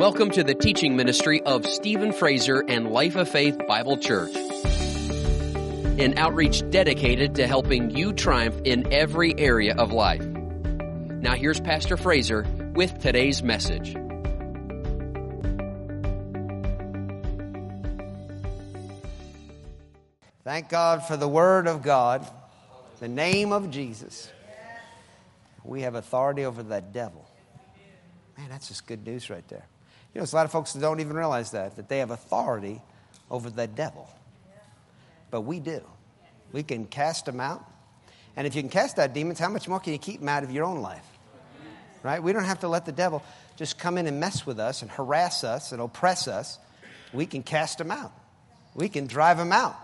Welcome to the teaching ministry of Stephen Fraser and Life of Faith Bible Church. An outreach dedicated to helping you triumph in every area of life. Now here's Pastor Fraser with today's message. Thank God for the Word of God, the name of Jesus. We have authority over the devil. Man, that's just good news right there. You know, there's a lot of folks that don't even realize that, that they have authority over the devil. But we do. We can cast them out. And if you can cast out demons, how much more can you keep them out of your own life? Right? We don't have to let the devil just come in and mess with us and harass us and oppress us. We can cast them out. We can drive them out.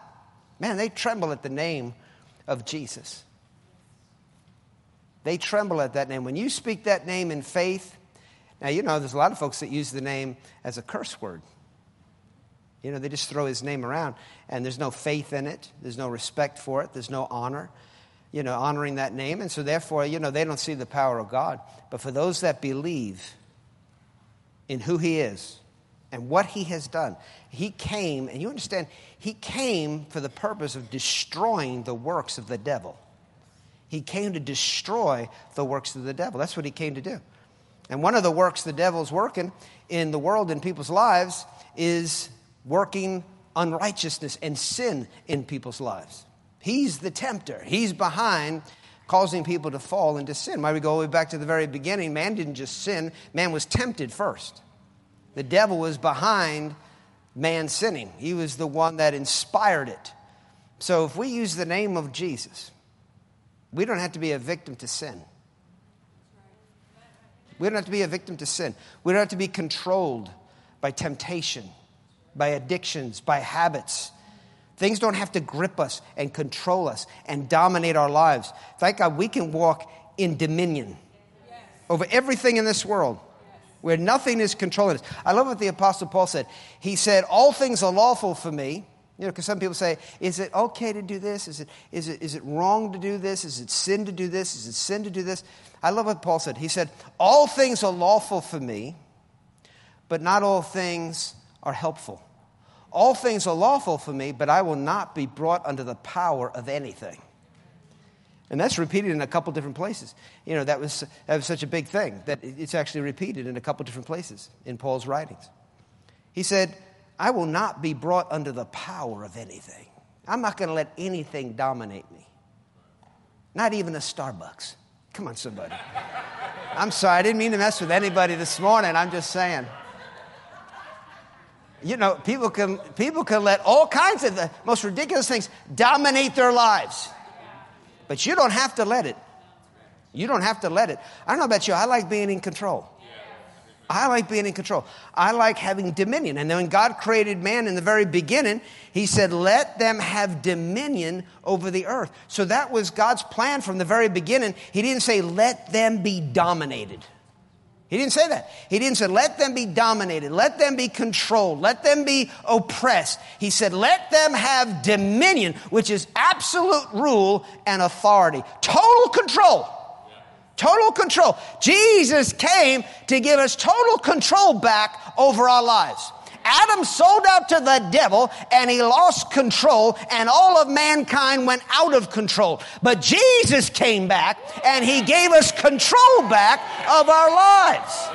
Man, they tremble at the name of Jesus. They tremble at that name. When you speak that name in faith, now, you know, there's a lot of folks that use the name as a curse word. You know, they just throw his name around, and there's no faith in it, there's no respect for it, there's no honor, you know, honoring that name. And so, therefore, you know, they don't see the power of God. But for those that believe in who he is and what he has done, he came, and you understand, he came for the purpose of destroying the works of the devil. He came to destroy the works of the devil. That's what he came to do. And one of the works the devil's working in the world, in people's lives, is working unrighteousness and sin in people's lives. He's the tempter, he's behind causing people to fall into sin. Why we go all the way back to the very beginning, man didn't just sin, man was tempted first. The devil was behind man sinning, he was the one that inspired it. So if we use the name of Jesus, we don't have to be a victim to sin. We don't have to be a victim to sin. We don't have to be controlled by temptation, by addictions, by habits. Things don't have to grip us and control us and dominate our lives. Thank God we can walk in dominion over everything in this world where nothing is controlling us. I love what the Apostle Paul said. He said, All things are lawful for me. You know, because some people say, is it okay to do this? Is it, is, it, is it wrong to do this? Is it sin to do this? Is it sin to do this? I love what Paul said. He said, All things are lawful for me, but not all things are helpful. All things are lawful for me, but I will not be brought under the power of anything. And that's repeated in a couple different places. You know, that was, that was such a big thing that it's actually repeated in a couple different places in Paul's writings. He said, I will not be brought under the power of anything. I'm not going to let anything dominate me, not even a Starbucks. Come on, somebody. I'm sorry, I didn't mean to mess with anybody this morning. I'm just saying. You know, people can, people can let all kinds of the most ridiculous things dominate their lives. But you don't have to let it. You don't have to let it. I don't know about you, I like being in control. I like being in control. I like having dominion. And then when God created man in the very beginning, he said, let them have dominion over the earth. So that was God's plan from the very beginning. He didn't say, let them be dominated. He didn't say that. He didn't say, let them be dominated, let them be controlled, let them be oppressed. He said, let them have dominion, which is absolute rule and authority, total control. Total control. Jesus came to give us total control back over our lives. Adam sold out to the devil and he lost control and all of mankind went out of control. But Jesus came back and he gave us control back of our lives.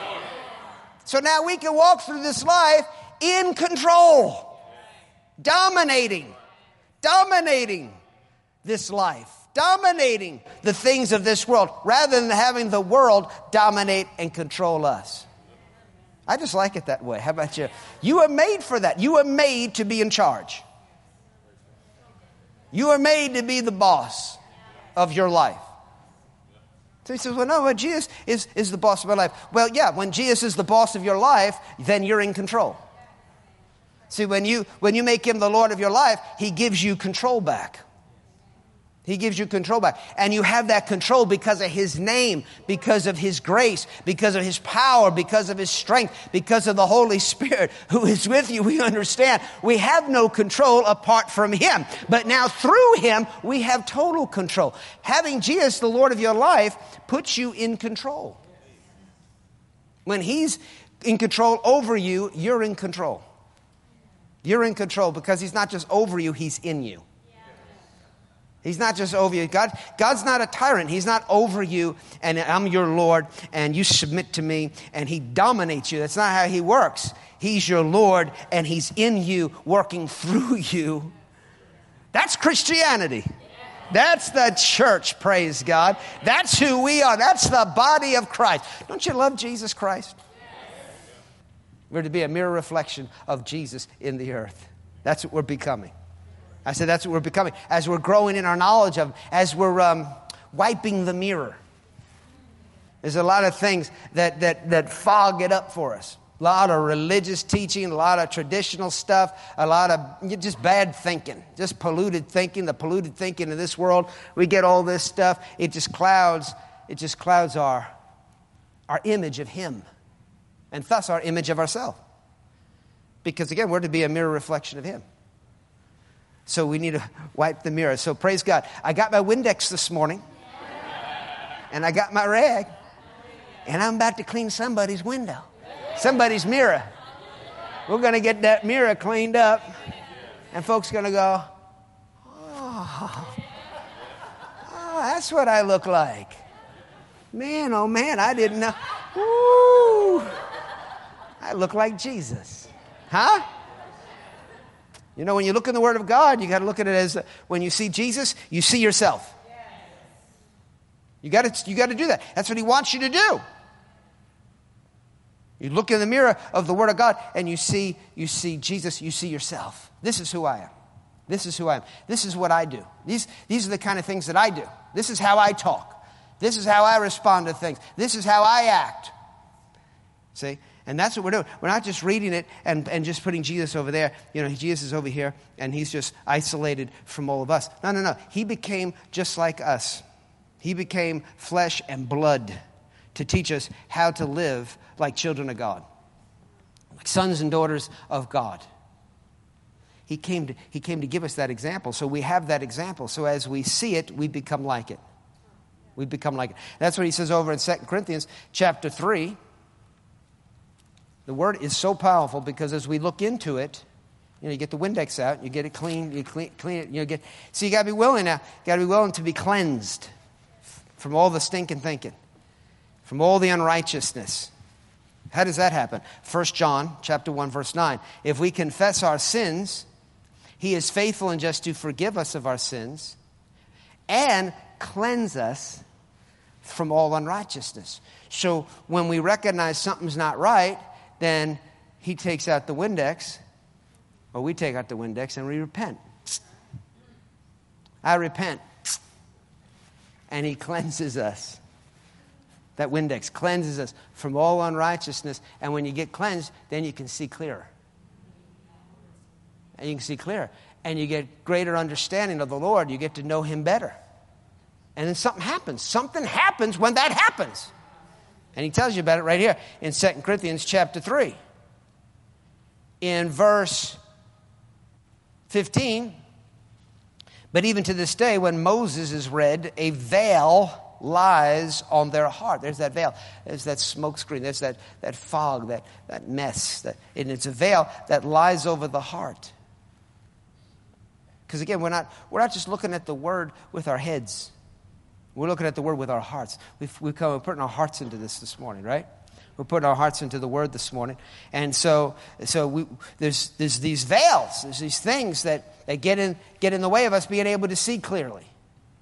So now we can walk through this life in control, dominating, dominating this life dominating the things of this world rather than having the world dominate and control us. I just like it that way. How about you? You are made for that. You are made to be in charge. You are made to be the boss of your life. So he says, Well, no, but Jesus is, is the boss of my life. Well, yeah, when Jesus is the boss of your life, then you're in control. See, when you, when you make him the Lord of your life, he gives you control back. He gives you control back. And you have that control because of His name, because of His grace, because of His power, because of His strength, because of the Holy Spirit who is with you. We understand we have no control apart from Him. But now through Him, we have total control. Having Jesus, the Lord of your life, puts you in control. When He's in control over you, you're in control. You're in control because He's not just over you, He's in you. He's not just over you. God, God's not a tyrant. He's not over you and I'm your Lord and you submit to me and He dominates you. That's not how He works. He's your Lord and He's in you, working through you. That's Christianity. That's the church, praise God. That's who we are. That's the body of Christ. Don't you love Jesus Christ? We're to be a mirror reflection of Jesus in the earth. That's what we're becoming. I said that's what we're becoming. As we're growing in our knowledge of, as we're um, wiping the mirror. There's a lot of things that, that, that fog it up for us. A lot of religious teaching, a lot of traditional stuff, a lot of just bad thinking, just polluted thinking, the polluted thinking of this world. We get all this stuff. It just clouds, it just clouds our, our image of Him and thus our image of ourselves. Because again, we're to be a mirror reflection of Him. So we need to wipe the mirror. So praise God. I got my Windex this morning, and I got my rag, and I'm about to clean somebody's window, somebody's mirror. We're going to get that mirror cleaned up, and folks going to go, oh, oh, that's what I look like. Man, oh man, I didn't know. Woo. I look like Jesus. Huh? You know, when you look in the Word of God, you got to look at it as when you see Jesus, you see yourself. You got to you got to do that. That's what He wants you to do. You look in the mirror of the Word of God and you see you see Jesus. You see yourself. This is who I am. This is who I am. This is what I do. These these are the kind of things that I do. This is how I talk. This is how I respond to things. This is how I act. See? And that's what we're doing. We're not just reading it and, and just putting Jesus over there. You know, Jesus is over here and he's just isolated from all of us. No, no, no. He became just like us. He became flesh and blood to teach us how to live like children of God, like sons and daughters of God. He came, to, he came to give us that example. So we have that example. So as we see it, we become like it. We become like it. That's what he says over in 2 Corinthians chapter 3. The word is so powerful because as we look into it, you know, you get the Windex out, you get it clean, you clean, clean it, you know, get, so you got to be willing now, you got to be willing to be cleansed from all the stinking thinking, from all the unrighteousness. How does that happen? 1 John chapter 1 verse 9. If we confess our sins, he is faithful and just to forgive us of our sins and cleanse us from all unrighteousness. So when we recognize something's not right, then he takes out the Windex, or we take out the Windex and we repent. I repent. And he cleanses us. That Windex cleanses us from all unrighteousness. And when you get cleansed, then you can see clearer. And you can see clearer. And you get greater understanding of the Lord. You get to know him better. And then something happens. Something happens when that happens. And he tells you about it right here in 2 Corinthians chapter 3. In verse 15, but even to this day, when Moses is read, a veil lies on their heart. There's that veil. There's that smoke screen. There's that, that fog, that, that mess. That, and it's a veil that lies over the heart. Because again, we're not, we're not just looking at the word with our heads. We're looking at the word with our hearts. We've, we've come, we're putting our hearts into this this morning, right? We're putting our hearts into the word this morning. And so, so we, there's, there's these veils, there's these things that, that get, in, get in the way of us being able to see clearly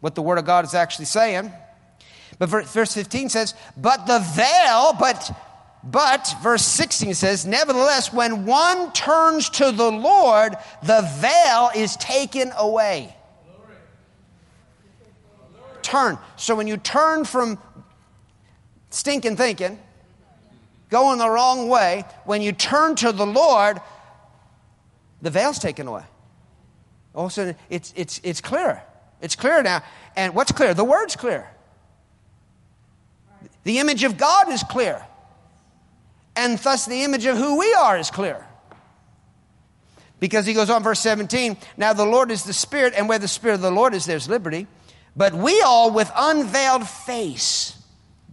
what the word of God is actually saying. But verse 15 says, But the veil, but, but, verse 16 says, Nevertheless, when one turns to the Lord, the veil is taken away turn. So when you turn from stinking thinking, going the wrong way, when you turn to the Lord, the veil's taken away. All of a sudden, it's, it's, it's clear. It's clear now. And what's clear? The word's clear. The image of God is clear. And thus, the image of who we are is clear. Because he goes on, verse 17, now the Lord is the Spirit, and where the Spirit of the Lord is, there's liberty. But we all, with unveiled face,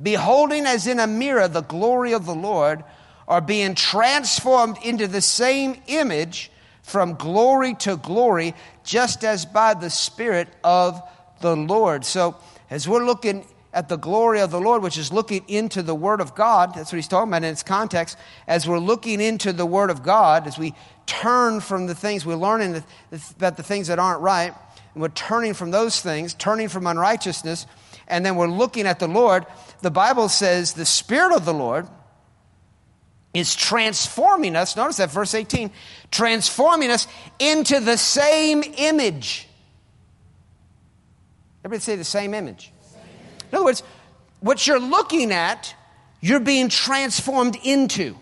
beholding as in a mirror the glory of the Lord, are being transformed into the same image from glory to glory, just as by the Spirit of the Lord. So, as we're looking at the glory of the Lord, which is looking into the Word of God, that's what he's talking about in its context. As we're looking into the Word of God, as we turn from the things, we're learning about the things that aren't right, and we're turning from those things, turning from unrighteousness, and then we're looking at the Lord. The Bible says the Spirit of the Lord is transforming us. Notice that verse 18 transforming us into the same image. Everybody say the same image. In other words, what you're looking at, you're being transformed into.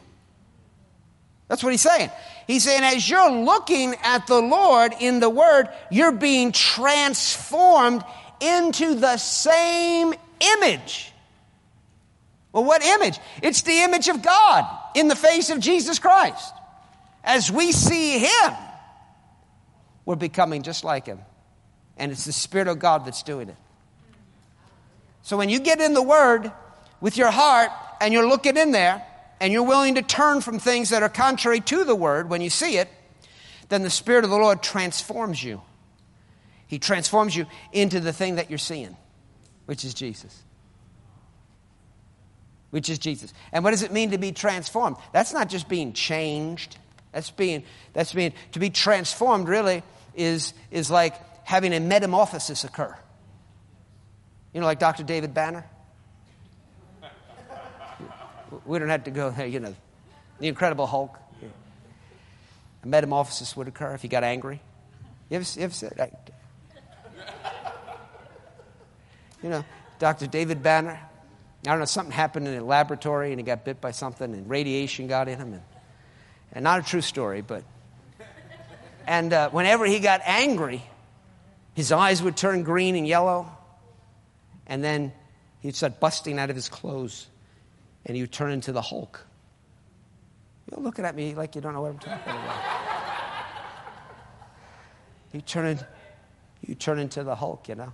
That's what he's saying. He's saying, as you're looking at the Lord in the Word, you're being transformed into the same image. Well, what image? It's the image of God in the face of Jesus Christ. As we see Him, we're becoming just like Him. And it's the Spirit of God that's doing it. So when you get in the Word with your heart and you're looking in there and you're willing to turn from things that are contrary to the Word when you see it, then the Spirit of the Lord transforms you. He transforms you into the thing that you're seeing, which is Jesus. Which is Jesus. And what does it mean to be transformed? That's not just being changed. That's being, that's being, to be transformed really is, is like having a metamorphosis occur. You know, like Dr. David Banner? We don't have to go you know. The Incredible Hulk. A metamorphosis would occur if he got angry. You ever, you ever said that? You know, Dr. David Banner. I don't know, something happened in a laboratory and he got bit by something and radiation got in him. And, and not a true story, but. And uh, whenever he got angry, his eyes would turn green and yellow, and then he'd start busting out of his clothes, and you turn into the Hulk. You're looking at me like you don't know what I'm talking about. you turn in, you turn into the Hulk, you know.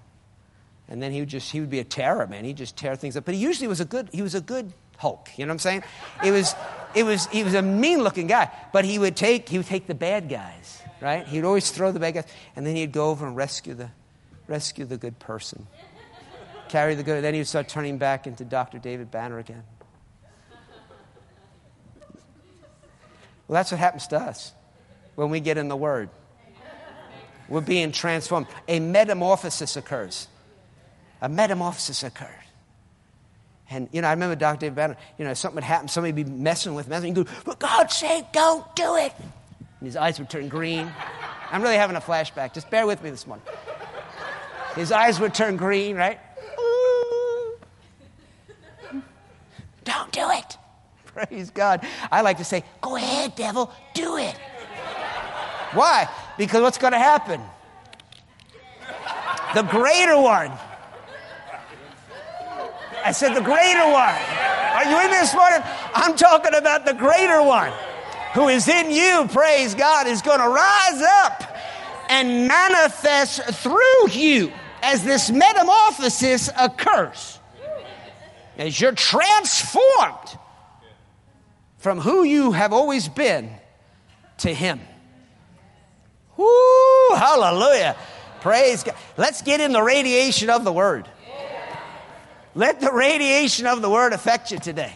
And then he would just he would be a terror, man. He'd just tear things up. But he usually was a good he was a good Hulk. You know what I'm saying? It was it was he was a mean looking guy, but he would take he would take the bad guys right? He'd always throw the bad guys, and then he'd go over and rescue the, rescue the good person. Carry the good, then he'd start turning back into Dr. David Banner again. Well, that's what happens to us when we get in the Word. We're being transformed. A metamorphosis occurs. A metamorphosis occurs. And, you know, I remember Dr. David Banner, you know, something would happen, somebody would be messing with, messing, you go, for God's sake, don't do it and his eyes would turn green. I'm really having a flashback. Just bear with me this morning. His eyes would turn green, right? Don't do it. Praise God. I like to say, go ahead, devil, do it. Why? Because what's going to happen? The greater one. I said, the greater one. Are you in this morning? I'm talking about the greater one who is in you, praise God, is going to rise up and manifest through you as this metamorphosis occurs. As you're transformed from who you have always been to Him. Woo, hallelujah. Praise God. Let's get in the radiation of the Word. Let the radiation of the Word affect you today.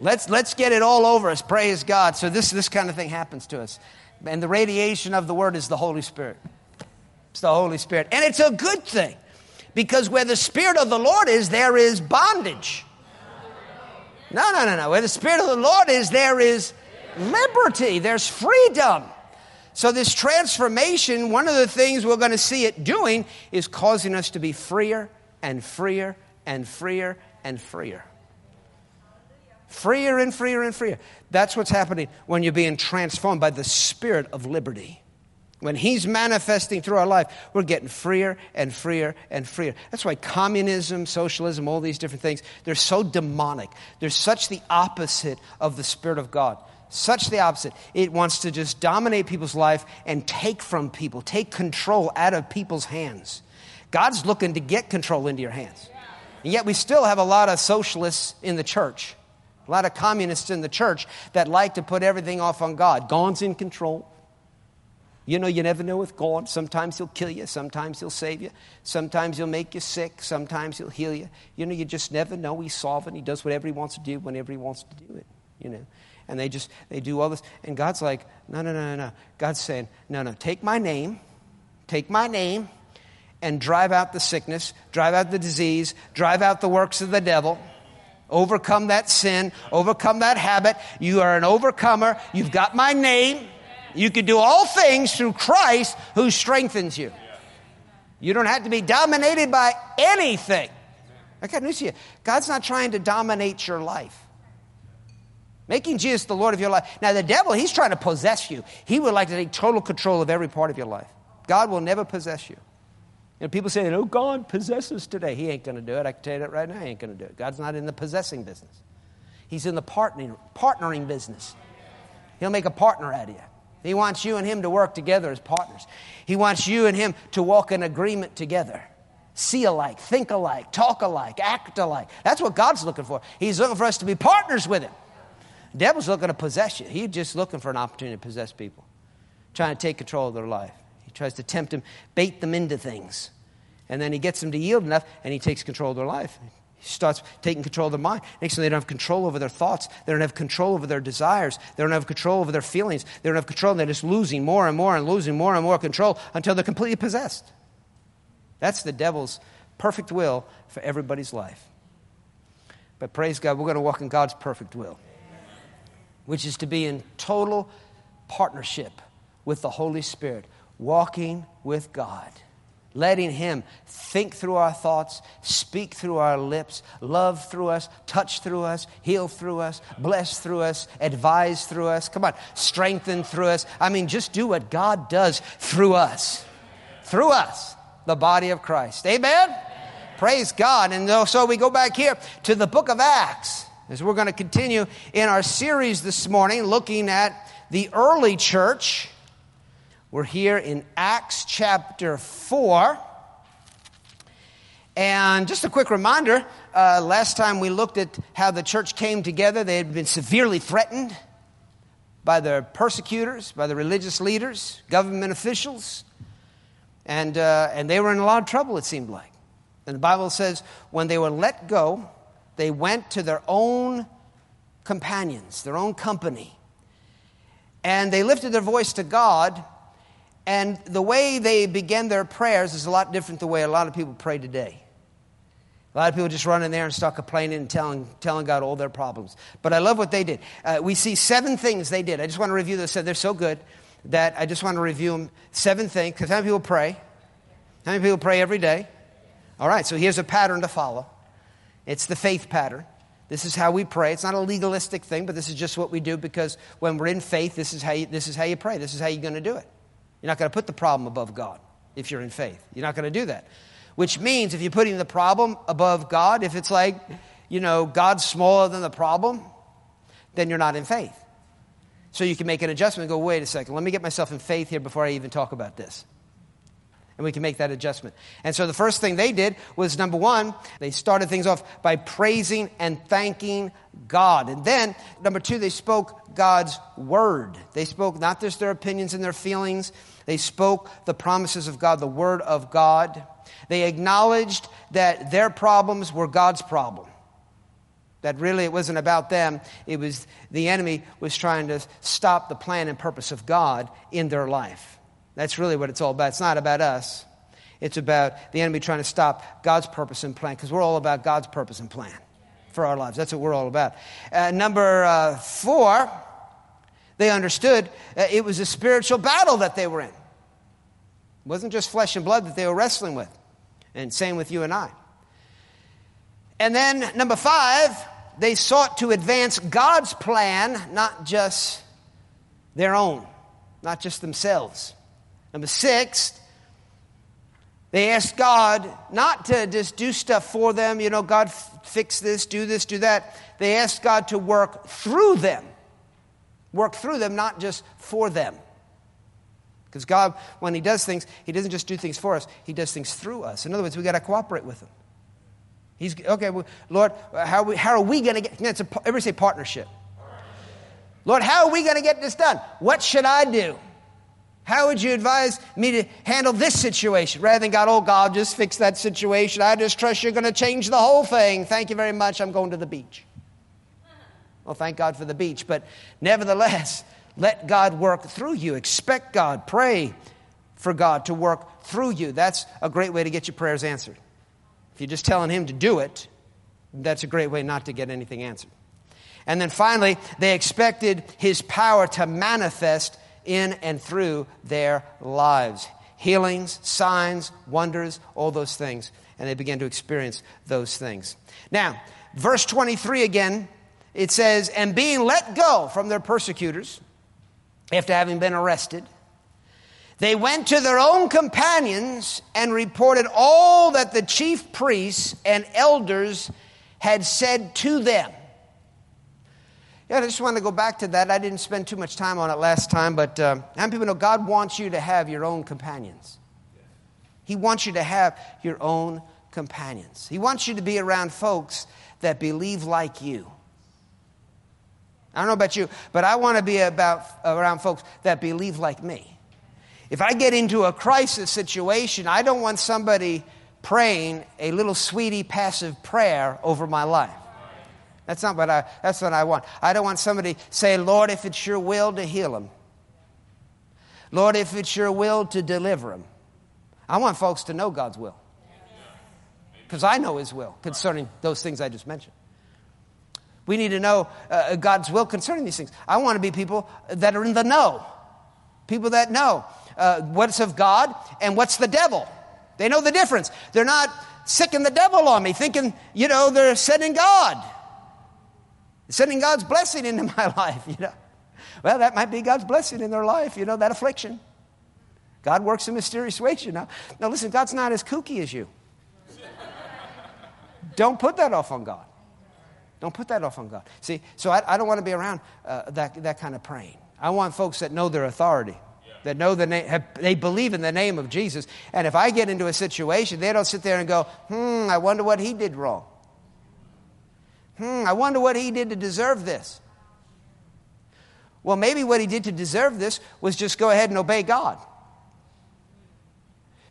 Let's, let's get it all over us. Praise God. So this, this kind of thing happens to us. And the radiation of the word is the Holy Spirit. It's the Holy Spirit. And it's a good thing because where the Spirit of the Lord is, there is bondage. No, no, no, no. Where the Spirit of the Lord is, there is liberty, there's freedom. So, this transformation, one of the things we're going to see it doing is causing us to be freer and freer and freer and freer. Freer and freer and freer. That's what's happening when you're being transformed by the spirit of liberty. When He's manifesting through our life, we're getting freer and freer and freer. That's why communism, socialism, all these different things, they're so demonic. They're such the opposite of the Spirit of God. Such the opposite. It wants to just dominate people's life and take from people, take control out of people's hands. God's looking to get control into your hands. And yet we still have a lot of socialists in the church. A lot of communists in the church that like to put everything off on God. God's in control. You know, you never know with God. Sometimes He'll kill you, sometimes He'll save you, sometimes He'll make you sick, sometimes He'll heal you. You know, you just never know. He's sovereign. He does whatever He wants to do whenever He wants to do it, you know. And they just, they do all this. And God's like, no, no, no, no, no. God's saying, no, no, take my name, take my name, and drive out the sickness, drive out the disease, drive out the works of the devil. Overcome that sin, overcome that habit. You are an overcomer. You've got my name. You can do all things through Christ who strengthens you. You don't have to be dominated by anything. I got news to you. God's not trying to dominate your life. Making Jesus the Lord of your life. Now, the devil, he's trying to possess you. He would like to take total control of every part of your life. God will never possess you. You know, people say, oh, God possesses today. He ain't going to do it. I can tell you that right now. He ain't going to do it. God's not in the possessing business. He's in the partnering, partnering business. He'll make a partner out of you. He wants you and him to work together as partners. He wants you and him to walk in agreement together. See alike, think alike, talk alike, act alike. That's what God's looking for. He's looking for us to be partners with him. The devil's looking to possess you. He's just looking for an opportunity to possess people, trying to take control of their life He tries to tempt them, bait them into things. And then he gets them to yield enough and he takes control of their life. He starts taking control of their mind. Next thing they don't have control over their thoughts. They don't have control over their desires. They don't have control over their feelings. They don't have control. They're just losing more and more and losing more and more control until they're completely possessed. That's the devil's perfect will for everybody's life. But praise God, we're going to walk in God's perfect will, which is to be in total partnership with the Holy Spirit walking with God, letting Him think through our thoughts, speak through our lips, love through us, touch through us, heal through us, bless through us, advise through us. Come on, strengthen through us. I mean, just do what God does through us. Through us, the body of Christ. Amen? Amen. Praise God. And so we go back here to the book of Acts. As we're going to continue in our series this morning, looking at the early church we're here in Acts chapter 4. And just a quick reminder uh, last time we looked at how the church came together, they had been severely threatened by their persecutors, by the religious leaders, government officials, and, uh, and they were in a lot of trouble, it seemed like. And the Bible says when they were let go, they went to their own companions, their own company, and they lifted their voice to God and the way they began their prayers is a lot different the way a lot of people pray today. A lot of people just run in there and start complaining and telling, telling God all their problems. But I love what they did. Uh, we see seven things they did. I just want to review this. They're so good that I just want to review them. Seven things. Because how many people pray? How many people pray every day? All right, so here's a pattern to follow. It's the faith pattern. This is how we pray. It's not a legalistic thing, but this is just what we do because when we're in faith, this is how you, this is how you pray. This is how you're going to do it. You're not going to put the problem above God if you're in faith. You're not going to do that. Which means if you're putting the problem above God, if it's like, you know, God's smaller than the problem, then you're not in faith. So you can make an adjustment and go, wait a second, let me get myself in faith here before I even talk about this. And we can make that adjustment. And so the first thing they did was number one, they started things off by praising and thanking God. And then, number two, they spoke God's word. They spoke not just their opinions and their feelings, they spoke the promises of God, the Word of God. They acknowledged that their problems were God's problem. That really it wasn't about them. It was the enemy was trying to stop the plan and purpose of God in their life. That's really what it's all about. It's not about us. It's about the enemy trying to stop God's purpose and plan because we're all about God's purpose and plan for our lives. That's what we're all about. Uh, number uh, four, they understood uh, it was a spiritual battle that they were in. It wasn't just flesh and blood that they were wrestling with. And same with you and I. And then, number five, they sought to advance God's plan, not just their own, not just themselves. Number six, they asked God not to just do stuff for them, you know, God, fix this, do this, do that. They asked God to work through them work through them, not just for them. Because God, when He does things, He doesn't just do things for us, He does things through us. In other words, we got to cooperate with Him. He's okay, well, Lord, how are we, how are we going to get? It's a, everybody say partnership. Lord, how are we going to get this done? What should I do? How would you advise me to handle this situation? Rather than God, oh God, just fix that situation. I just trust you're going to change the whole thing. Thank you very much. I'm going to the beach. Well, thank God for the beach. But nevertheless, let God work through you. Expect God. Pray for God to work through you. That's a great way to get your prayers answered. If you're just telling Him to do it, that's a great way not to get anything answered. And then finally, they expected His power to manifest in and through their lives. Healings, signs, wonders, all those things. And they began to experience those things. Now, verse 23 again, it says, And being let go from their persecutors, after having been arrested, they went to their own companions and reported all that the chief priests and elders had said to them. Yeah, I just want to go back to that. I didn't spend too much time on it last time, but uh, how many people know God wants you to have your own companions? He wants you to have your own companions. He wants you to be around folks that believe like you. I don't know about you, but I want to be about, around folks that believe like me. If I get into a crisis situation, I don't want somebody praying a little sweetie passive prayer over my life. That's not what I, that's what I want. I don't want somebody say, Lord, if it's your will to heal him. Lord, if it's your will to deliver him. I want folks to know God's will. Because I know his will concerning those things I just mentioned. We need to know uh, God's will concerning these things. I want to be people that are in the know, people that know uh, what's of God and what's the devil. They know the difference. They're not sicking the devil on me, thinking, you know, they're sending God, sending God's blessing into my life, you know. Well, that might be God's blessing in their life, you know, that affliction. God works in mysterious ways, you know. Now, listen, God's not as kooky as you. Don't put that off on God. Don't put that off on God. See, so I, I don't want to be around uh, that, that kind of praying. I want folks that know their authority, that know the name, they believe in the name of Jesus. And if I get into a situation, they don't sit there and go, hmm, I wonder what he did wrong. Hmm, I wonder what he did to deserve this. Well, maybe what he did to deserve this was just go ahead and obey God.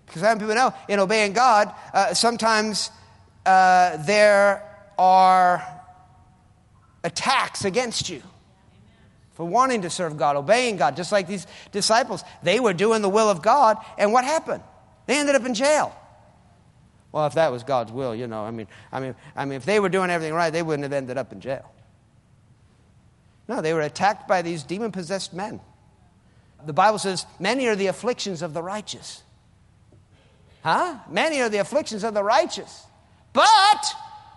Because don't people know, in obeying God, uh, sometimes uh, there are attacks against you for wanting to serve God, obeying God, just like these disciples. They were doing the will of God, and what happened? They ended up in jail. Well, if that was God's will, you know, I mean, I mean, I mean, if they were doing everything right, they wouldn't have ended up in jail. No, they were attacked by these demon possessed men. The Bible says, Many are the afflictions of the righteous. Huh? Many are the afflictions of the righteous. But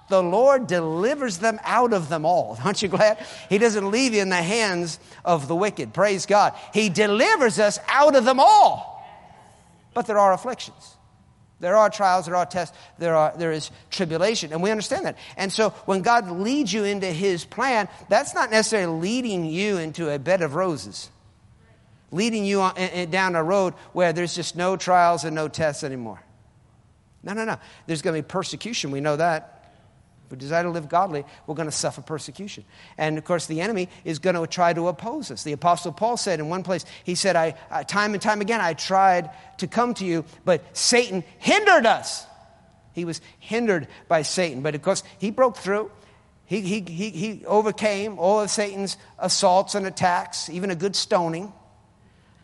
the Lord delivers them out of them all. Aren't you glad? He doesn't leave you in the hands of the wicked. Praise God. He delivers us out of them all. But there are afflictions. There are trials, there are tests, there, are, there is tribulation, and we understand that. And so when God leads you into His plan, that's not necessarily leading you into a bed of roses, leading you on, down a road where there's just no trials and no tests anymore. No, no, no. There's going to be persecution, we know that. If we desire to live godly, we're going to suffer persecution. And of course, the enemy is going to try to oppose us. The Apostle Paul said in one place, he said, I, uh, time and time again, I tried to come to you, but Satan hindered us. He was hindered by Satan. But of course, he broke through. He, he, he, he overcame all of Satan's assaults and attacks, even a good stoning.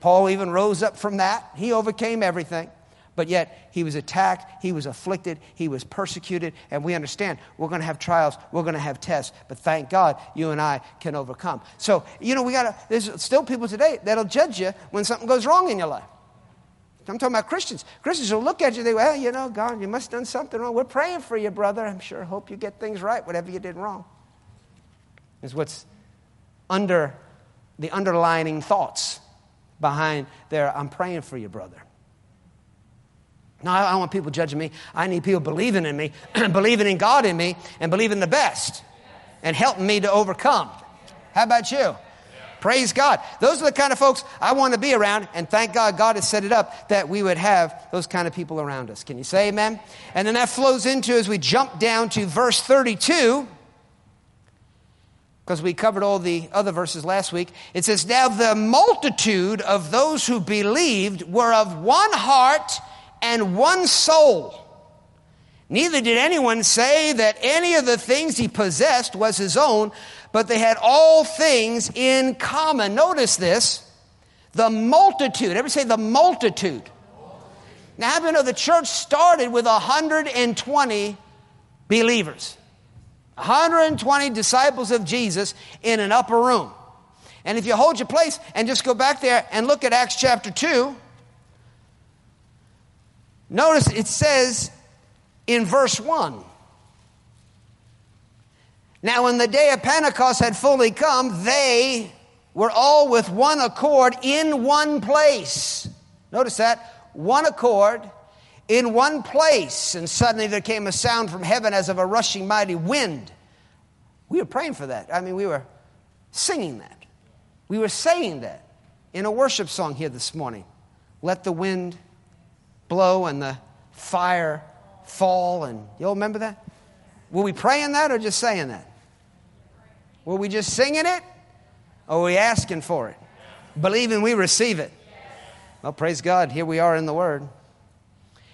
Paul even rose up from that. He overcame everything. But yet, he was attacked, he was afflicted, he was persecuted, and we understand we're going to have trials, we're going to have tests, but thank God you and I can overcome. So, you know, we got to, there's still people today that'll judge you when something goes wrong in your life. I'm talking about Christians. Christians will look at you, and they go, well, you know, God, you must have done something wrong. We're praying for you, brother. I'm sure, hope you get things right, whatever you did wrong. Is what's under the underlining thoughts behind there, I'm praying for you, brother. No, I don't want people judging me. I need people believing in me, believing in God in me, and believing the best and helping me to overcome. How about you? Praise God. Those are the kind of folks I want to be around, and thank God God has set it up that we would have those kind of people around us. Can you say amen? And then that flows into as we jump down to verse 32 because we covered all the other verses last week. It says, Now the multitude of those who believed were of one heart and one soul. Neither did anyone say that any of the things he possessed was his own, but they had all things in common. Notice this the multitude. Everybody say the multitude. Now, how you know the church started with 120 believers? 120 disciples of Jesus in an upper room. And if you hold your place and just go back there and look at Acts chapter 2, notice it says in verse 1 Now, when the day of Pentecost had fully come, they were all with one accord in one place. Notice that one accord in one place, and suddenly there came a sound from heaven as of a rushing mighty wind. We were praying for that. I mean, we were singing that. We were saying that in a worship song here this morning. Let the wind blow and the fire fall. And you'll remember that? Were we praying that or just saying that? Were we just singing it or were we asking for it? Believing we receive it. Well, praise God. Here we are in the Word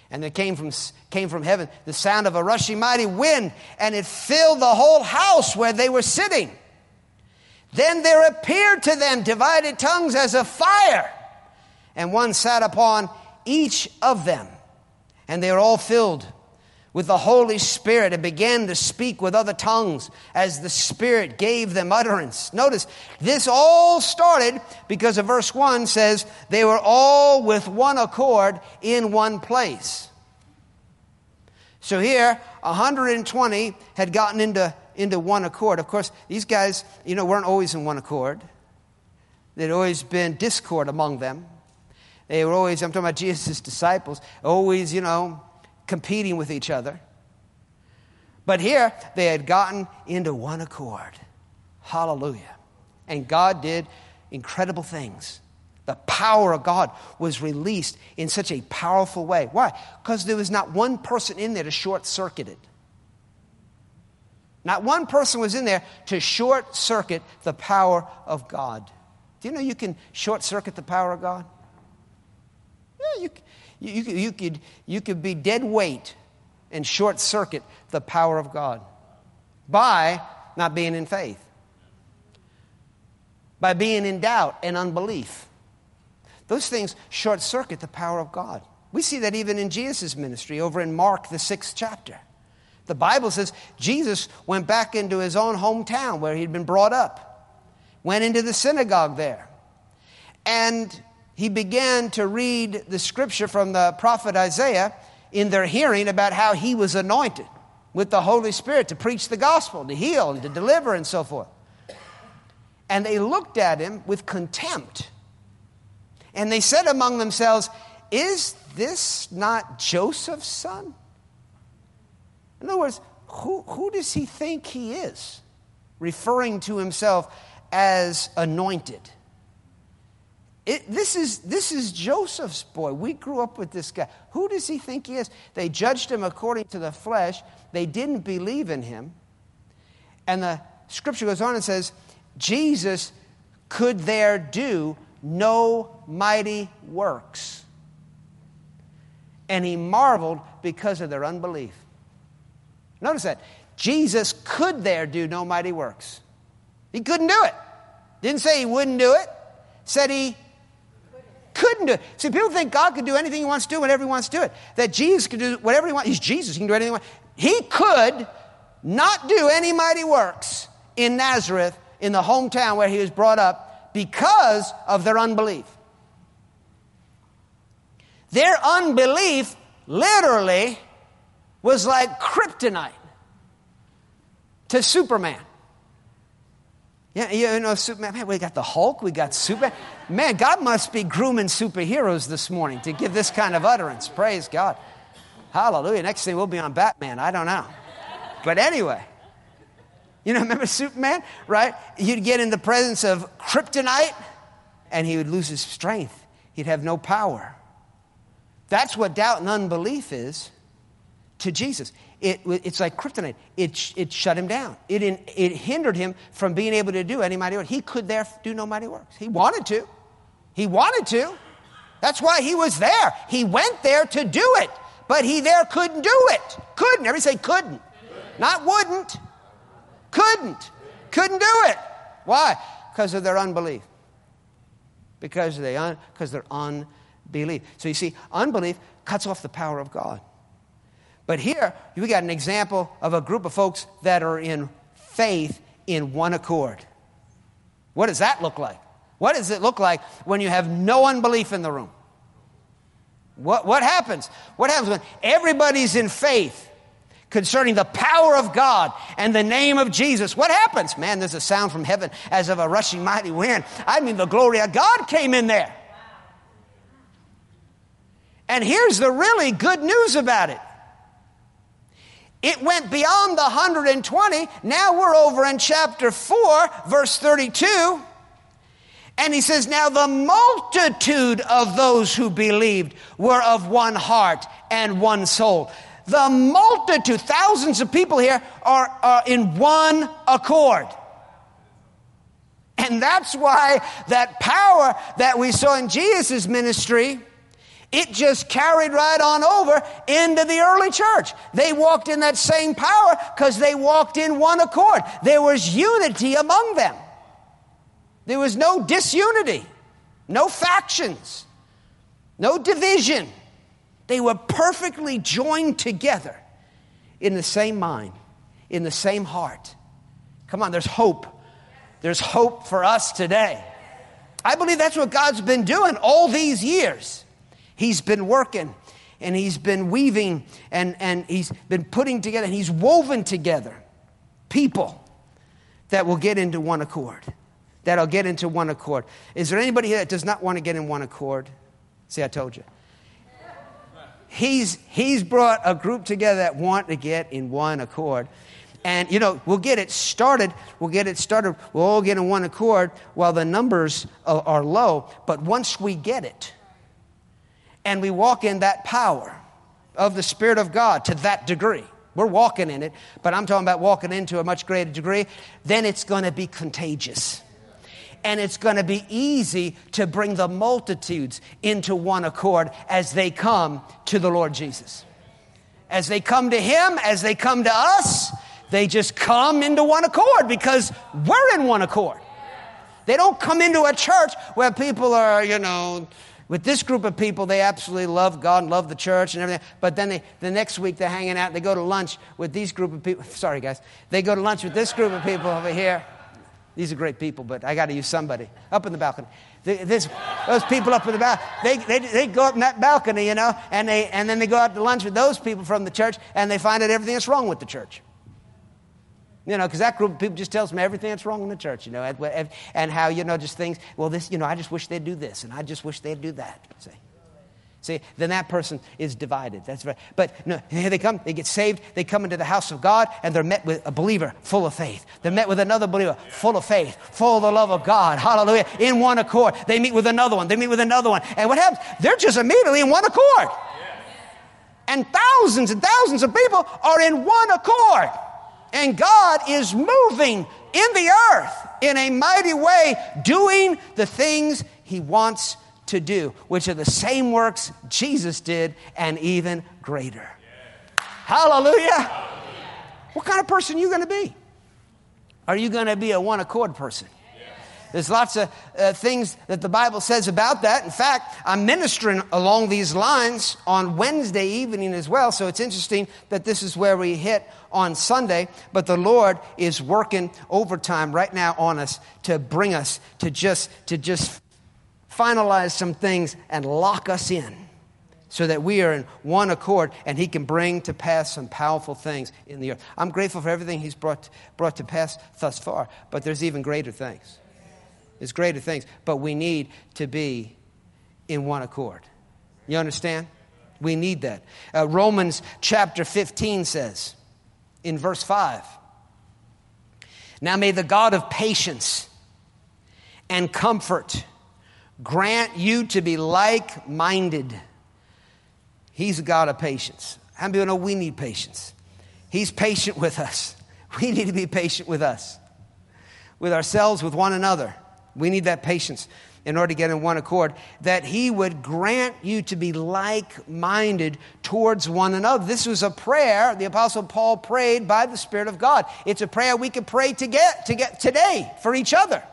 and it came from, came from heaven the sound of a rushing mighty wind, and it filled the whole house where they were sitting. Then there appeared to them divided tongues as of fire, and one sat upon each of them. And they were all filled with the Holy Spirit and began to speak with other tongues as the Spirit gave them utterance. Notice, this all started because of verse 1 says, they were all with one accord in one place. So here, 120 had gotten into, into one accord. Of course, these guys, you know, weren't always in one accord. There'd always been discord among them. They were always, I'm talking about Jesus' disciples, always, you know, competing with each other. But here, they had gotten into one accord. Hallelujah. And God did incredible things. The power of God was released in such a powerful way. Why? Because there was not one person in there to short circuit it. Not one person was in there to short circuit the power of God. Do you know you can short circuit the power of God? Yeah, you, you, you, could, you could be dead weight and short circuit the power of God by not being in faith, by being in doubt and unbelief. Those things short circuit the power of God. We see that even in Jesus' ministry over in Mark, the sixth chapter. The Bible says Jesus went back into his own hometown where he'd been brought up, went into the synagogue there, and he began to read the scripture from the prophet Isaiah in their hearing about how he was anointed with the Holy Spirit to preach the gospel, to heal, and to deliver, and so forth. And they looked at him with contempt. And they said among themselves, Is this not Joseph's son? In other words, who, who does he think he is? Referring to himself as anointed. It, this, is, this is Joseph's boy. We grew up with this guy. Who does he think he is? They judged him according to the flesh. They didn't believe in him. And the scripture goes on and says, Jesus could there do no mighty works. And he marveled because of their unbelief. Notice that. Jesus could there do no mighty works. He couldn't do it. Didn't say he wouldn't do it. Said he couldn't do it. See, people think God could do anything he wants to do whenever he wants to do it. That Jesus could do whatever he wants. He's Jesus. He can do anything he wants. He could not do any mighty works in Nazareth, in the hometown where he was brought up, because of their unbelief. Their unbelief literally was like kryptonite to Superman. Yeah, you know, Superman. Man, we got the Hulk, we got Superman. Man, God must be grooming superheroes this morning to give this kind of utterance. Praise God. Hallelujah. Next thing we'll be on Batman. I don't know. But anyway, You know, remember Superman, right? You'd get in the presence of kryptonite and he would lose his strength. He'd have no power. That's what doubt and unbelief is to Jesus. It, it's like kryptonite. It, it shut him down. It, it hindered him from being able to do any mighty works. He could there do no mighty works. He wanted to. He wanted to. That's why he was there. He went there to do it, but he there couldn't do it. Couldn't. Everybody say couldn't. Not wouldn't. Couldn't. Couldn't do it. Why? Because of their unbelief. Because they un, because their unbelief. So you see, unbelief cuts off the power of God. But here, we got an example of a group of folks that are in faith in one accord. What does that look like? What does it look like when you have no unbelief in the room? What, what happens? What happens when everybody's in faith concerning the power of God and the name of Jesus? What happens? Man, there's a sound from heaven as of a rushing mighty wind. I mean, the glory of God came in there. And here's the really good news about it it went beyond the 120. Now we're over in chapter 4, verse 32. And he says, Now the multitude of those who believed were of one heart and one soul. The multitude, thousands of people here, are, are in one accord. And that's why that power that we saw in Jesus' ministry it just carried right on over into the early church. They walked in that same power because they walked in one accord. There was unity among them. There was no disunity, no factions, no division. They were perfectly joined together in the same mind, in the same heart. Come on, there's hope. There's hope for us today. I believe that's what God's been doing all these years. He's been working and he's been weaving and, and he's been putting together and he's woven together people that will get into one accord. That'll get into one accord. Is there anybody here that does not want to get in one accord? See, I told you. He's, he's brought a group together that want to get in one accord. And, you know, we'll get it started. We'll get it started. We'll all get in one accord while the numbers are, are low. But once we get it, and we walk in that power of the Spirit of God to that degree. We're walking in it, but I'm talking about walking into a much greater degree. Then it's going to be contagious. And it's going to be easy to bring the multitudes into one accord as they come to the Lord Jesus. As they come to Him, as they come to us, they just come into one accord because we're in one accord. They don't come into a church where people are, you know, with this group of people, they absolutely love God and love the church and everything. But then they, the next week, they're hanging out. They go to lunch with these group of people. Sorry, guys. They go to lunch with this group of people over here. These are great people, but I got to use somebody up in the balcony. This, those people up in the balcony, they, they, they go up in that balcony, you know, and, they, and then they go out to lunch with those people from the church, and they find out everything that's wrong with the church. You know, because that group of people just tells me everything that's wrong in the church, you know, and how, you know, just things, well, this, you know, I just wish they'd do this, and I just wish they'd do that. See? See, then that person is divided. That's right. But no, here they come, they get saved, they come into the house of God, and they're met with a believer full of faith. They're met with another believer full of faith, full of the love of God. Hallelujah. In one accord. They meet with another one, they meet with another one. And what happens? They're just immediately in one accord. And thousands and thousands of people are in one accord. And God is moving in the earth in a mighty way, doing the things He wants to do, which are the same works Jesus did and even greater. Hallelujah. Hallelujah. What kind of person are you going to be? Are you going to be a one accord person? There's lots of uh, things that the Bible says about that. In fact, I'm ministering along these lines on Wednesday evening as well. So it's interesting that this is where we hit on Sunday. But the Lord is working overtime right now on us to bring us to just, to just finalize some things and lock us in so that we are in one accord and he can bring to pass some powerful things in the earth. I'm grateful for everything he's brought, brought to pass thus far, but there's even greater things. There's greater things, but we need to be in one accord. You understand? We need that. Uh, Romans chapter 15 says, in verse 5, Now may the God of patience and comfort grant you to be like minded. He's a God of patience. How many know we need patience? He's patient with us. We need to be patient with us, with ourselves, with one another. We need that patience in order to get in one accord, that He would grant you to be like minded towards one another. This was a prayer the Apostle Paul prayed by the Spirit of God. It's a prayer we could pray to get, to get today for each other.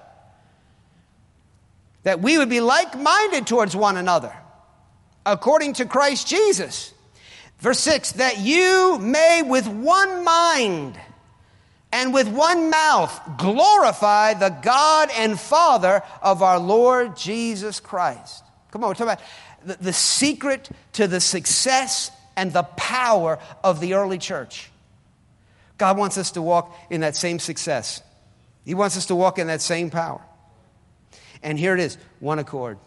That we would be like minded towards one another, according to Christ Jesus. Verse 6 that you may with one mind and with one mouth glorify the God and Father of our Lord Jesus Christ. Come on, we're talking about the, the secret to the success and the power of the early church. God wants us to walk in that same success. He wants us to walk in that same power. And here it is one accord.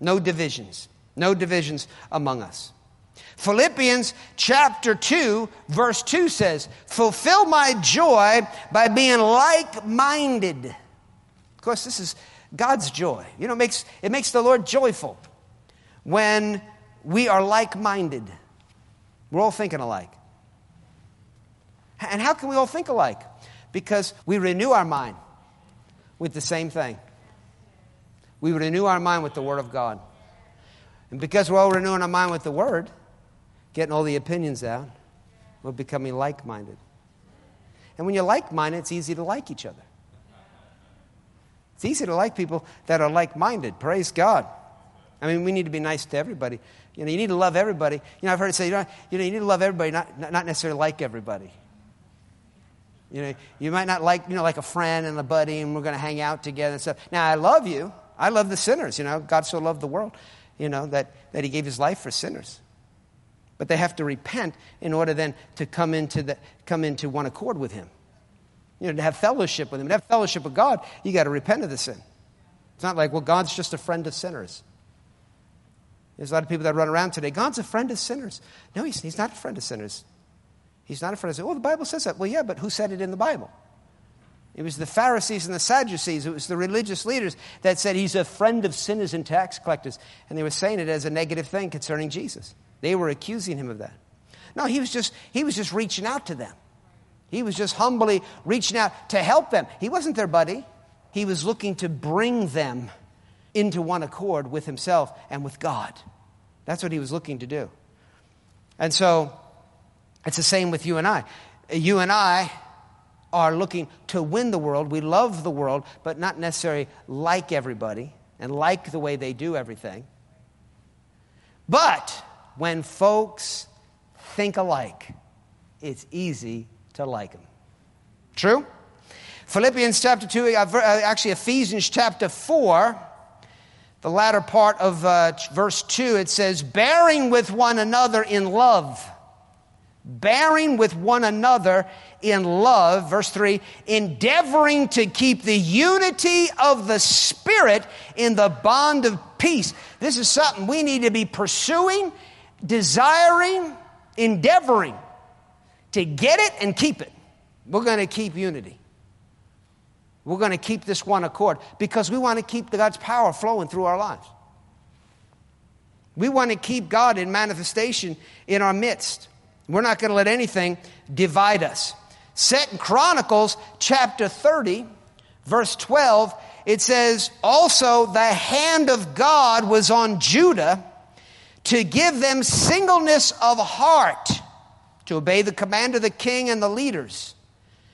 No divisions. No divisions among us. Philippians chapter 2, verse 2 says, Fulfill my joy by being like minded. Of course, this is God's joy. You know, it makes, it makes the Lord joyful when we are like minded. We're all thinking alike. And how can we all think alike? Because we renew our mind with the same thing. We renew our mind with the Word of God. And because we're all renewing our mind with the Word, getting all the opinions out. We're becoming like minded. And when you're like minded, it's easy to like each other. It's easy to like people that are like minded. Praise God. I mean, we need to be nice to everybody. You know, you need to love everybody. You know, I've heard it say, you know, you, know, you need to love everybody, not, not necessarily like everybody. You know, you might not like, you know, like a friend and a buddy, and we're going to hang out together and stuff. Now, I love you. I love the sinners. You know, God so loved the world, you know, that, that He gave His life for sinners. But they have to repent in order then to come into, the, come into one accord with Him. You know, to have fellowship with Him. To have fellowship with God, you got to repent of the sin. It's not like, well, God's just a friend of sinners. There's a lot of people that run around today. God's a friend of sinners. No, he's, he's not a friend of sinners. He's not a friend of sinners. Oh, the Bible says that. Well, yeah, but who said it in the Bible? It was the Pharisees and the Sadducees. It was the religious leaders that said he's a friend of sinners and tax collectors. And they were saying it as a negative thing concerning Jesus. They were accusing him of that. No, he was just, he was just reaching out to them. He was just humbly reaching out to help them. He wasn't their buddy. He was looking to bring them into one accord with himself and with God. That's what he was looking to do. And so it's the same with you and I. You and I are looking to win the world. We love the world, but not necessarily like everybody and like the way they do everything. But when folks think alike, it's easy to like them. True? Philippians chapter 2, uh, uh, actually Ephesians chapter 4, the latter part of uh, verse 2, it says, bearing with one another in love. Bearing with one another in love. Verse 3, endeavoring to keep the unity of the Spirit in the bond of peace. This is something we need to be pursuing desiring, endeavoring to get it and keep it. We're going to keep unity. We're going to keep this one accord because we want to keep God's power flowing through our lives. We want to keep God in manifestation in our midst. We're not going to let anything divide us. Second Chronicles chapter 30, verse 12, it says, Also the hand of God was on Judah to give them singleness of heart to obey the command of the king and the leaders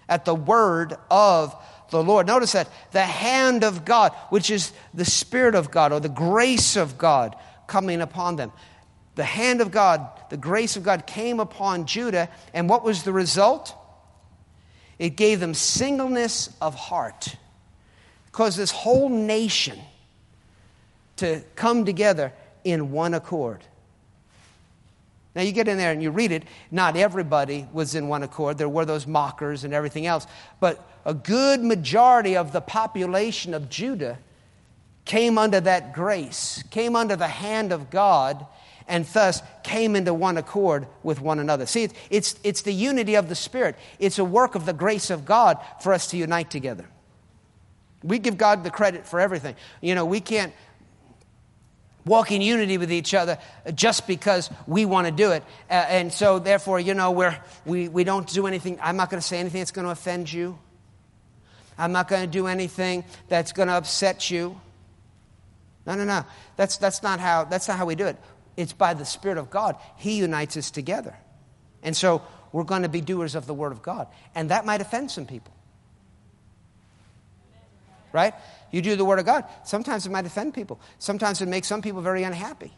at the word of the Lord. Notice that the hand of God, which is the Spirit of God or the grace of God coming upon them. The hand of God, the grace of God came upon Judah, and what was the result? It gave them singleness of heart. Because this whole nation to come together in one accord. Now, you get in there and you read it, not everybody was in one accord. There were those mockers and everything else. But a good majority of the population of Judah came under that grace, came under the hand of God, and thus came into one accord with one another. See, it's, it's, it's the unity of the Spirit, it's a work of the grace of God for us to unite together. We give God the credit for everything. You know, we can't walk in unity with each other just because we want to do it. Uh, and so, therefore, you know, we're, we, we don't do anything. I'm not going to say anything that's going to offend you. I'm not going to do anything that's going to upset you. No, no, no. That's, that's, not how, that's not how we do it. It's by the Spirit of God. He unites us together. And so we're going to be doers of the Word of God. And that might offend some people. Right? You do the Word of God. Sometimes it might offend people. Sometimes it makes some people very unhappy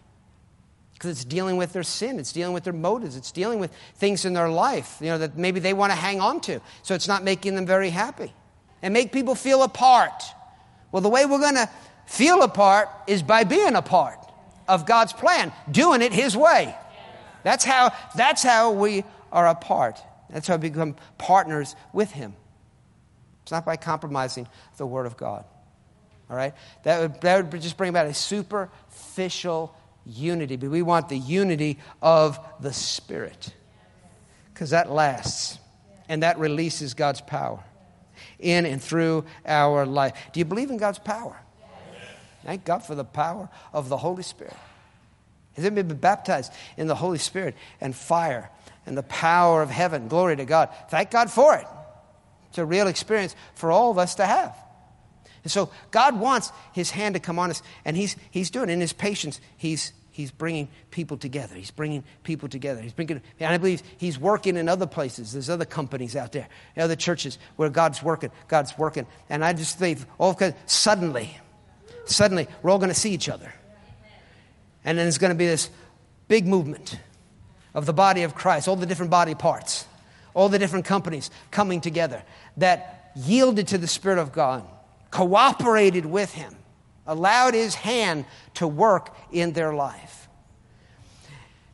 because it's dealing with their sin, it's dealing with their motives, it's dealing with things in their life, you know, that maybe they want to hang on to. So it's not making them very happy. And make people feel apart. Well, the way we're going to feel apart is by being a part of God's plan, doing it His way. That's how, that's how we are a part. That's how we become partners with Him. It's not by compromising the Word of God. All right? That would, that would just bring about a superficial unity. But we want the unity of the Spirit because that lasts and that releases God's power in and through our life. Do you believe in God's power? Thank God for the power of the Holy Spirit. Has anybody been baptized in the Holy Spirit and fire and the power of heaven? Glory to God. Thank God for it. It's a real experience for all of us to have. And so God wants His hand to come on us, and He's, he's doing it. In His patience, He's, he's bringing people together. He's bringing people together. He's bringing, and I believe He's working in other places. There's other companies out there, other churches where God's working. God's working. And I just think, oh, all of suddenly, suddenly we're all going to see each other. And then there's going to be this big movement of the body of Christ, all the different body parts, all the different companies coming together that yielded to the Spirit of God, cooperated with Him, allowed His hand to work in their life.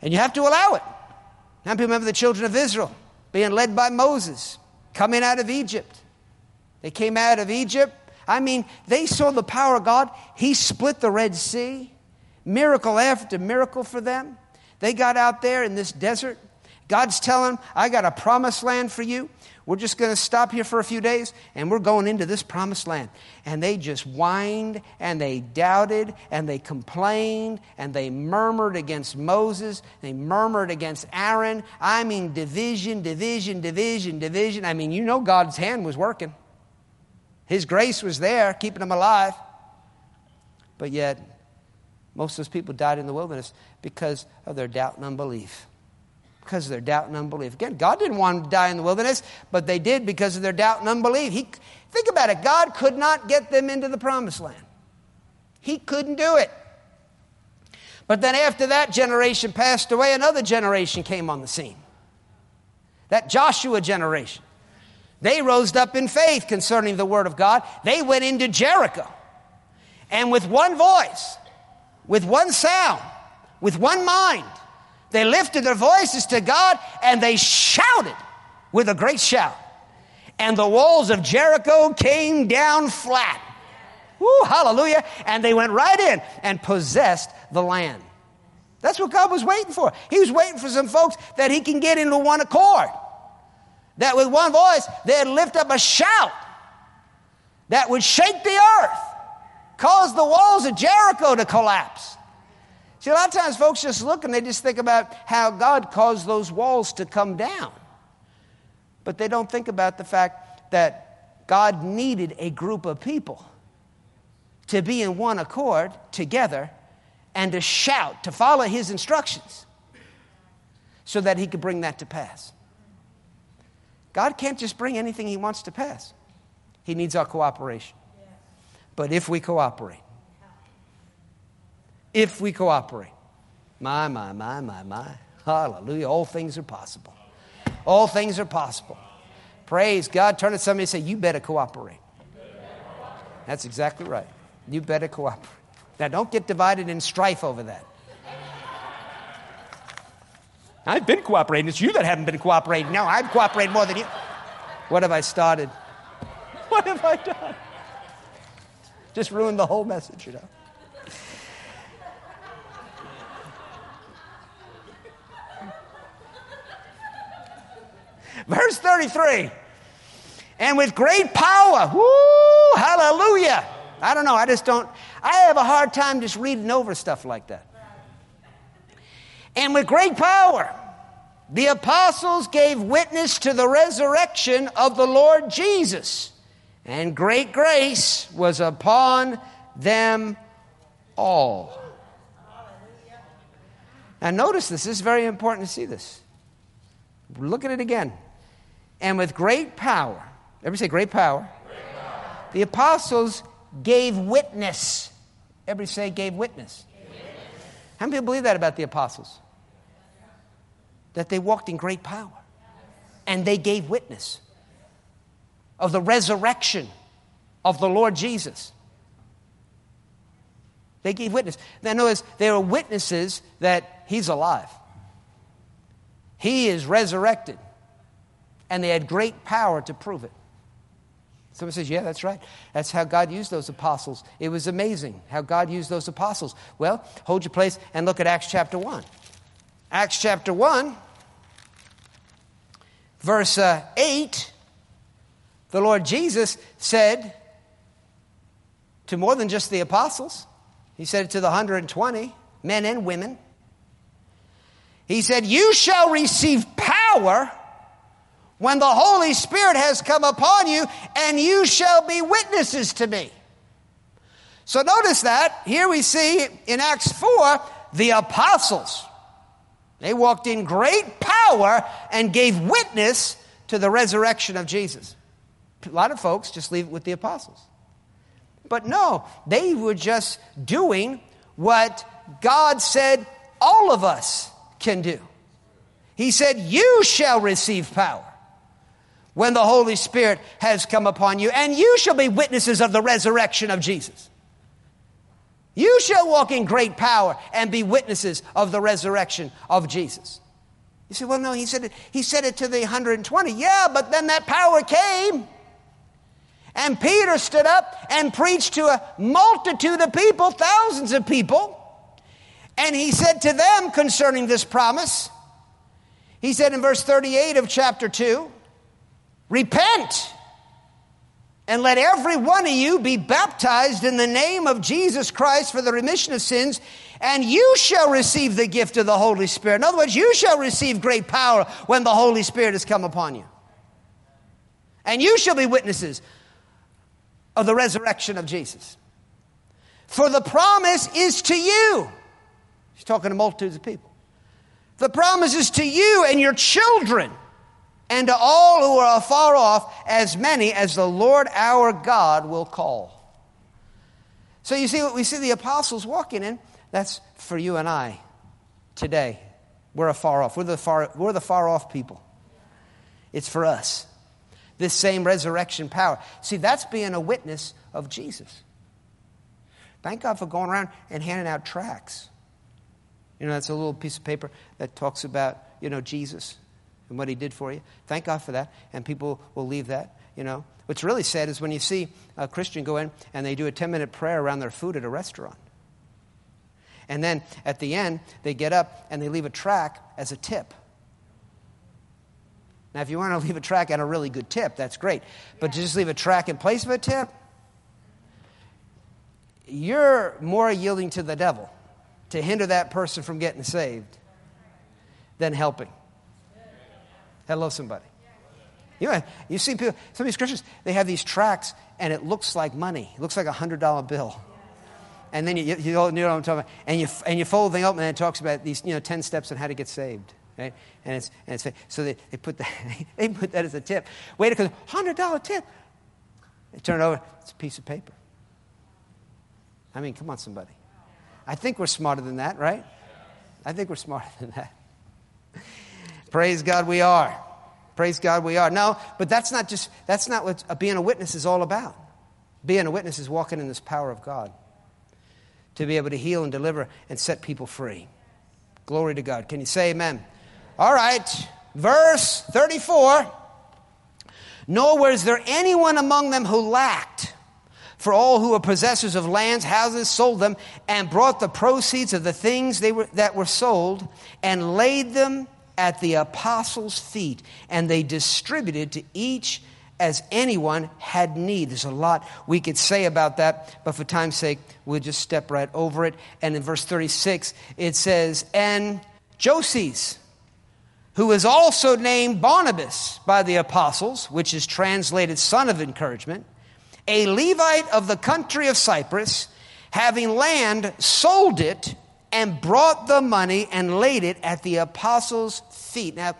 And you have to allow it. Now, people remember the children of Israel being led by Moses, coming out of Egypt. They came out of Egypt I mean, they saw the power of God. He split the Red Sea, miracle after miracle for them. They got out there in this desert. God's telling them, I got a promised land for you. We're just going to stop here for a few days and we're going into this promised land. And they just whined and they doubted and they complained and they murmured against Moses. They murmured against Aaron. I mean, division, division, division, division. I mean, you know God's hand was working. His grace was there, keeping them alive. But yet, most of those people died in the wilderness because of their doubt and unbelief. Because of their doubt and unbelief. Again, God didn't want them to die in the wilderness, but they did because of their doubt and unbelief. He, think about it God could not get them into the promised land, He couldn't do it. But then after that generation passed away, another generation came on the scene. That Joshua generation. They rose up in faith concerning the word of God. They went into Jericho. And with one voice, with one sound, with one mind, they lifted their voices to God and they shouted with a great shout. And the walls of Jericho came down flat. Woo, hallelujah. And they went right in and possessed the land. That's what God was waiting for. He was waiting for some folks that he can get into one accord that with one voice they'd lift up a shout that would shake the earth, cause the walls of Jericho to collapse. See, a lot of times folks just look and they just think about how God caused those walls to come down. But they don't think about the fact that God needed a group of people to be in one accord together and to shout, to follow his instructions, so that he could bring that to pass. God can't just bring anything He wants to pass, He needs our cooperation. But if we cooperate, if we cooperate, my, my, my, my, my, hallelujah, all things are possible. All things are possible. Praise God. Turn to somebody and say, You better cooperate. That's exactly right. You better cooperate. Now, don't get divided in strife over that. I've been cooperating. It's you that haven't been cooperating. No, I've cooperated more than you. What have I started? What have I done? Just ruined the whole message, you know. Verse 33. And with great power, whoo, hallelujah. I don't know, I just don't, I have a hard time just reading over stuff like that. And with great power, the apostles gave witness to the resurrection of the Lord Jesus, and great grace was upon them all. Now, notice this. This is very important to see this. Look at it again. And with great power, everybody say great power. Great power. The apostles gave witness. Everybody say gave witness. How many people believe that about the apostles? that they walked in great power and they gave witness of the resurrection of the Lord Jesus. They gave witness. Now, notice they were witnesses that He's alive. He is resurrected. And they had great power to prove it. Someone says, Yeah, that's right. That's how God used those apostles. It was amazing how God used those apostles. Well, hold your place and look at Acts chapter 1. Acts chapter 1, verse uh, 8, the Lord Jesus said to more than just the apostles, He said to the 120 men and women. He said, You shall receive power when the Holy Spirit has come upon you, and you shall be witnesses to me. So notice that. Here we see in Acts 4 the apostles they walked in great power and gave witness to the resurrection of Jesus. A lot of folks just leave it with the apostles. But no, they were just doing what God said all of us can do. He said, You shall receive power when the Holy Spirit has come upon you, and you shall be witnesses of the resurrection of Jesus. You shall walk in great power and be witnesses of the resurrection of Jesus. You say, well, no, he said it, he said it to the 120. Yeah, but then that power came. And Peter stood up and preached to a multitude of people, thousands of people. And he said to them concerning this promise, he said in verse 38 of chapter 2, Repent and let every one of you be baptized in the name of Jesus Christ for the remission of sins, and you shall receive the gift of the Holy Spirit. In other words, you shall receive great power when the Holy Spirit has come upon you. And you shall be witnesses of the resurrection of Jesus. For the promise is to you. He's talking to multitudes of people. The promise is to you and your children and to all who are afar off, as many as the Lord our God will call. So you see what we see the apostles walking in? That's for you and I today. We're afar off. We're the far, we're the far off people. It's for us. This same resurrection power. See, that's being a witness of Jesus. Thank God for going around and handing out tracts. You know, that's a little piece of paper that talks about, you know, Jesus and what he did for you. Thank God for that. And people will leave that, you know. What's really sad is when you see a Christian go in and they do a 10 minute prayer around their food at a restaurant. And then at the end, they get up and they leave a track as a tip. Now, if you want to leave a track and a really good tip, that's great. But to just leave a track in place of a tip, you're more yielding to the devil to hinder that person from getting saved than helping. Hello, somebody. You know, you see people, some of these Christians, they have these tracts and it looks like money. It looks like a $100 bill. And then you, you, you, know what I'm talking about. And you, and you fold the thing up and it talks about these, you know, 10 steps on how to get saved. Right? And it's, and it's, so they, they, put that, they put that as a tip. Wait a minute, $100 tip. They turn it over, it's a piece of paper. I mean, come on, somebody. I think we're smarter than that, right? I think we're smarter than that. Praise God, we are. Praise God, we are. No, but that's not just, that's not what being a witness is all about. Being a witness is walking in this power of God to be able to heal and deliver and set people free. Glory to God. Can you say amen? All right, verse 34. Nor was there anyone among them who lacked. For all who were possessors of lands, houses, sold them, and brought the proceeds of the things they were, that were sold, and laid them at the apostles' feet, and they distributed to each as anyone had need. There's a lot we could say about that, but for time's sake, we'll just step right over it. And in verse 36, it says, And Joses, who is also named Barnabas by the apostles, which is translated son of encouragement, a Levite of the country of Cyprus, having land, sold it and brought the money and laid it at the apostles' feet. Now,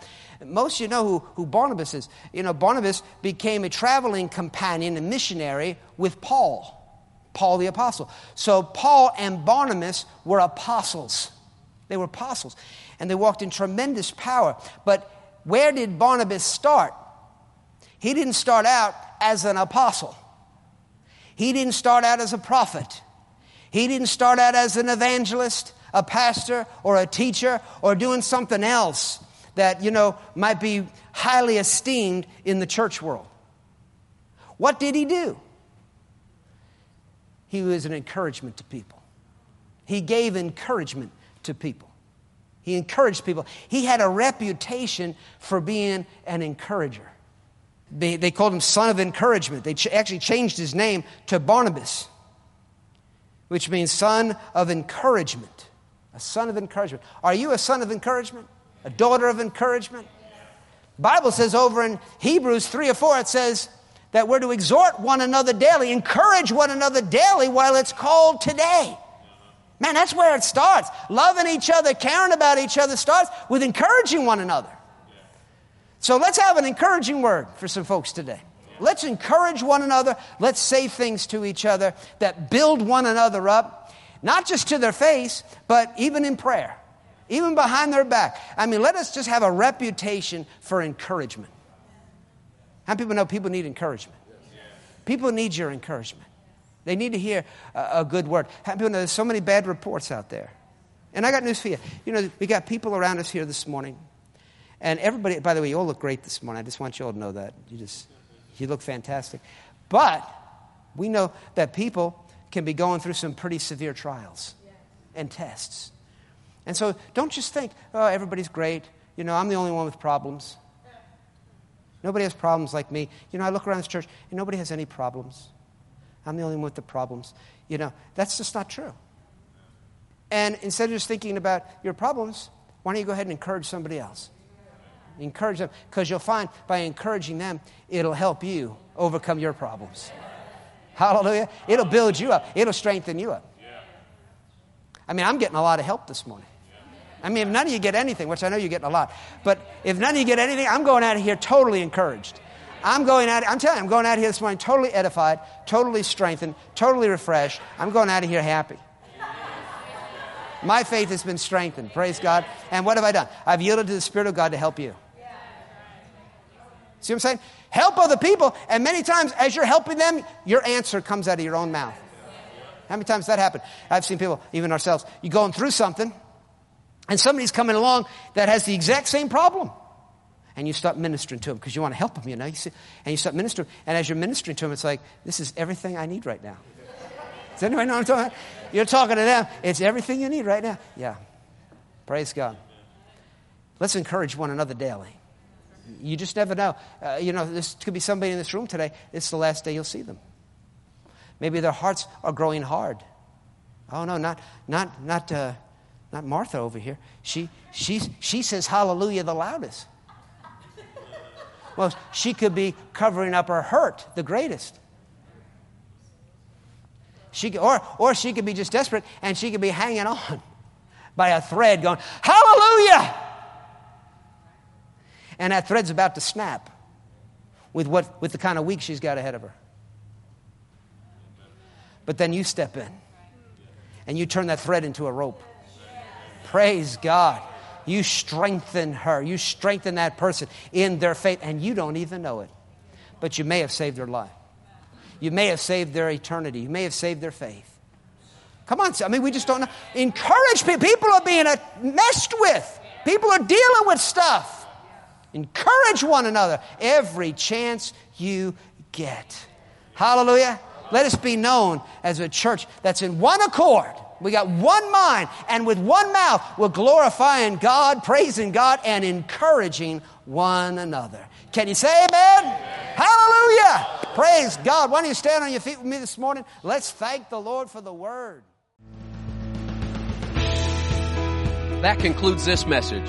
most of you know who, who Barnabas is. You know, Barnabas became a traveling companion, a missionary with Paul, Paul the apostle. So Paul and Barnabas were apostles. They were apostles. And they walked in tremendous power. But where did Barnabas start? He didn't start out as an apostle. He didn't start out as a prophet. He didn't start out as an evangelist, a pastor, or a teacher, or doing something else that, you know, might be highly esteemed in the church world. What did he do? He was an encouragement to people. He gave encouragement to people. He encouraged people. He had a reputation for being an encourager. They, they called him son of encouragement. They ch- actually changed his name to Barnabas, which means son of encouragement. A son of encouragement. Are you a son of encouragement? a daughter of encouragement. Bible says over in Hebrews 3 or 4, it says that we're to exhort one another daily, encourage one another daily while it's called today. Man, that's where it starts. Loving each other, caring about each other starts with encouraging one another. So let's have an encouraging word for some folks today. Let's encourage one another. Let's say things to each other that build one another up, not just to their face, but even in prayer even behind their back. I mean, let us just have a reputation for encouragement. How people know people need encouragement? People need your encouragement. They need to hear a, a good word. How people know there's so many bad reports out there. And I got news for you. You know, we got people around us here this morning. And everybody, by the way, you all look great this morning. I just want you all to know that. You just, you look fantastic. But we know that people can be going through some pretty severe trials and tests. And so don't just think, oh, everybody's great. You know, I'm the only one with problems. Nobody has problems like me. You know, I look around this church and nobody has any problems. I'm the only one with the problems. You know, that's just not true. And instead of just thinking about your problems, why don't you go ahead and encourage somebody else? Encourage them, because you'll find by encouraging them, it'll help you overcome your problems. Hallelujah. It'll build you up, it'll strengthen you up. I mean, I'm getting a lot of help this morning. I mean, if none of you get anything, which I know you're getting a lot, but if none of you get anything, I'm going out of here totally encouraged. I'm going out, I'm telling you, I'm going out of here this morning totally edified, totally strengthened, totally refreshed. I'm going out of here happy. My faith has been strengthened, praise God. And what have I done? I've yielded to the Spirit of God to help you. See what I'm saying? Help other people, and many times as you're helping them, your answer comes out of your own mouth. How many times that happened? I've seen people, even ourselves, you're going through something, and somebody's coming along that has the exact same problem. And you start ministering to them because you want to help them, you know. You see, and you start ministering. And as you're ministering to them, it's like, this is everything I need right now. Does anybody know what I'm talking about? You're talking to them. It's everything you need right now. Yeah. Praise God. Let's encourage one another daily. You just never know. Uh, you know, this could be somebody in this room today. It's the last day you'll see them. Maybe their hearts are growing hard. Oh, no, not, not, not, uh, not Martha over here. She, she, she says hallelujah the loudest. Well, she could be covering up her hurt the greatest. She, or, or she could be just desperate and she could be hanging on by a thread going, Hallelujah! And that thread's about to snap with, what, with the kind of week she's got ahead of her. But then you step in and you turn that thread into a rope. Praise God. You strengthen her. You strengthen that person in their faith, and you don't even know it. But you may have saved their life. You may have saved their eternity. You may have saved their faith. Come on, I mean, we just don't know. Encourage people. People are being messed with, people are dealing with stuff. Encourage one another every chance you get. Hallelujah. Let us be known as a church that's in one accord We got one mind, and with one mouth, we're glorifying God, praising God, and encouraging one another. Can you say amen? amen? Hallelujah! Praise God. Why don't you stand on your feet with me this morning? Let's thank the Lord for the word. That concludes this message.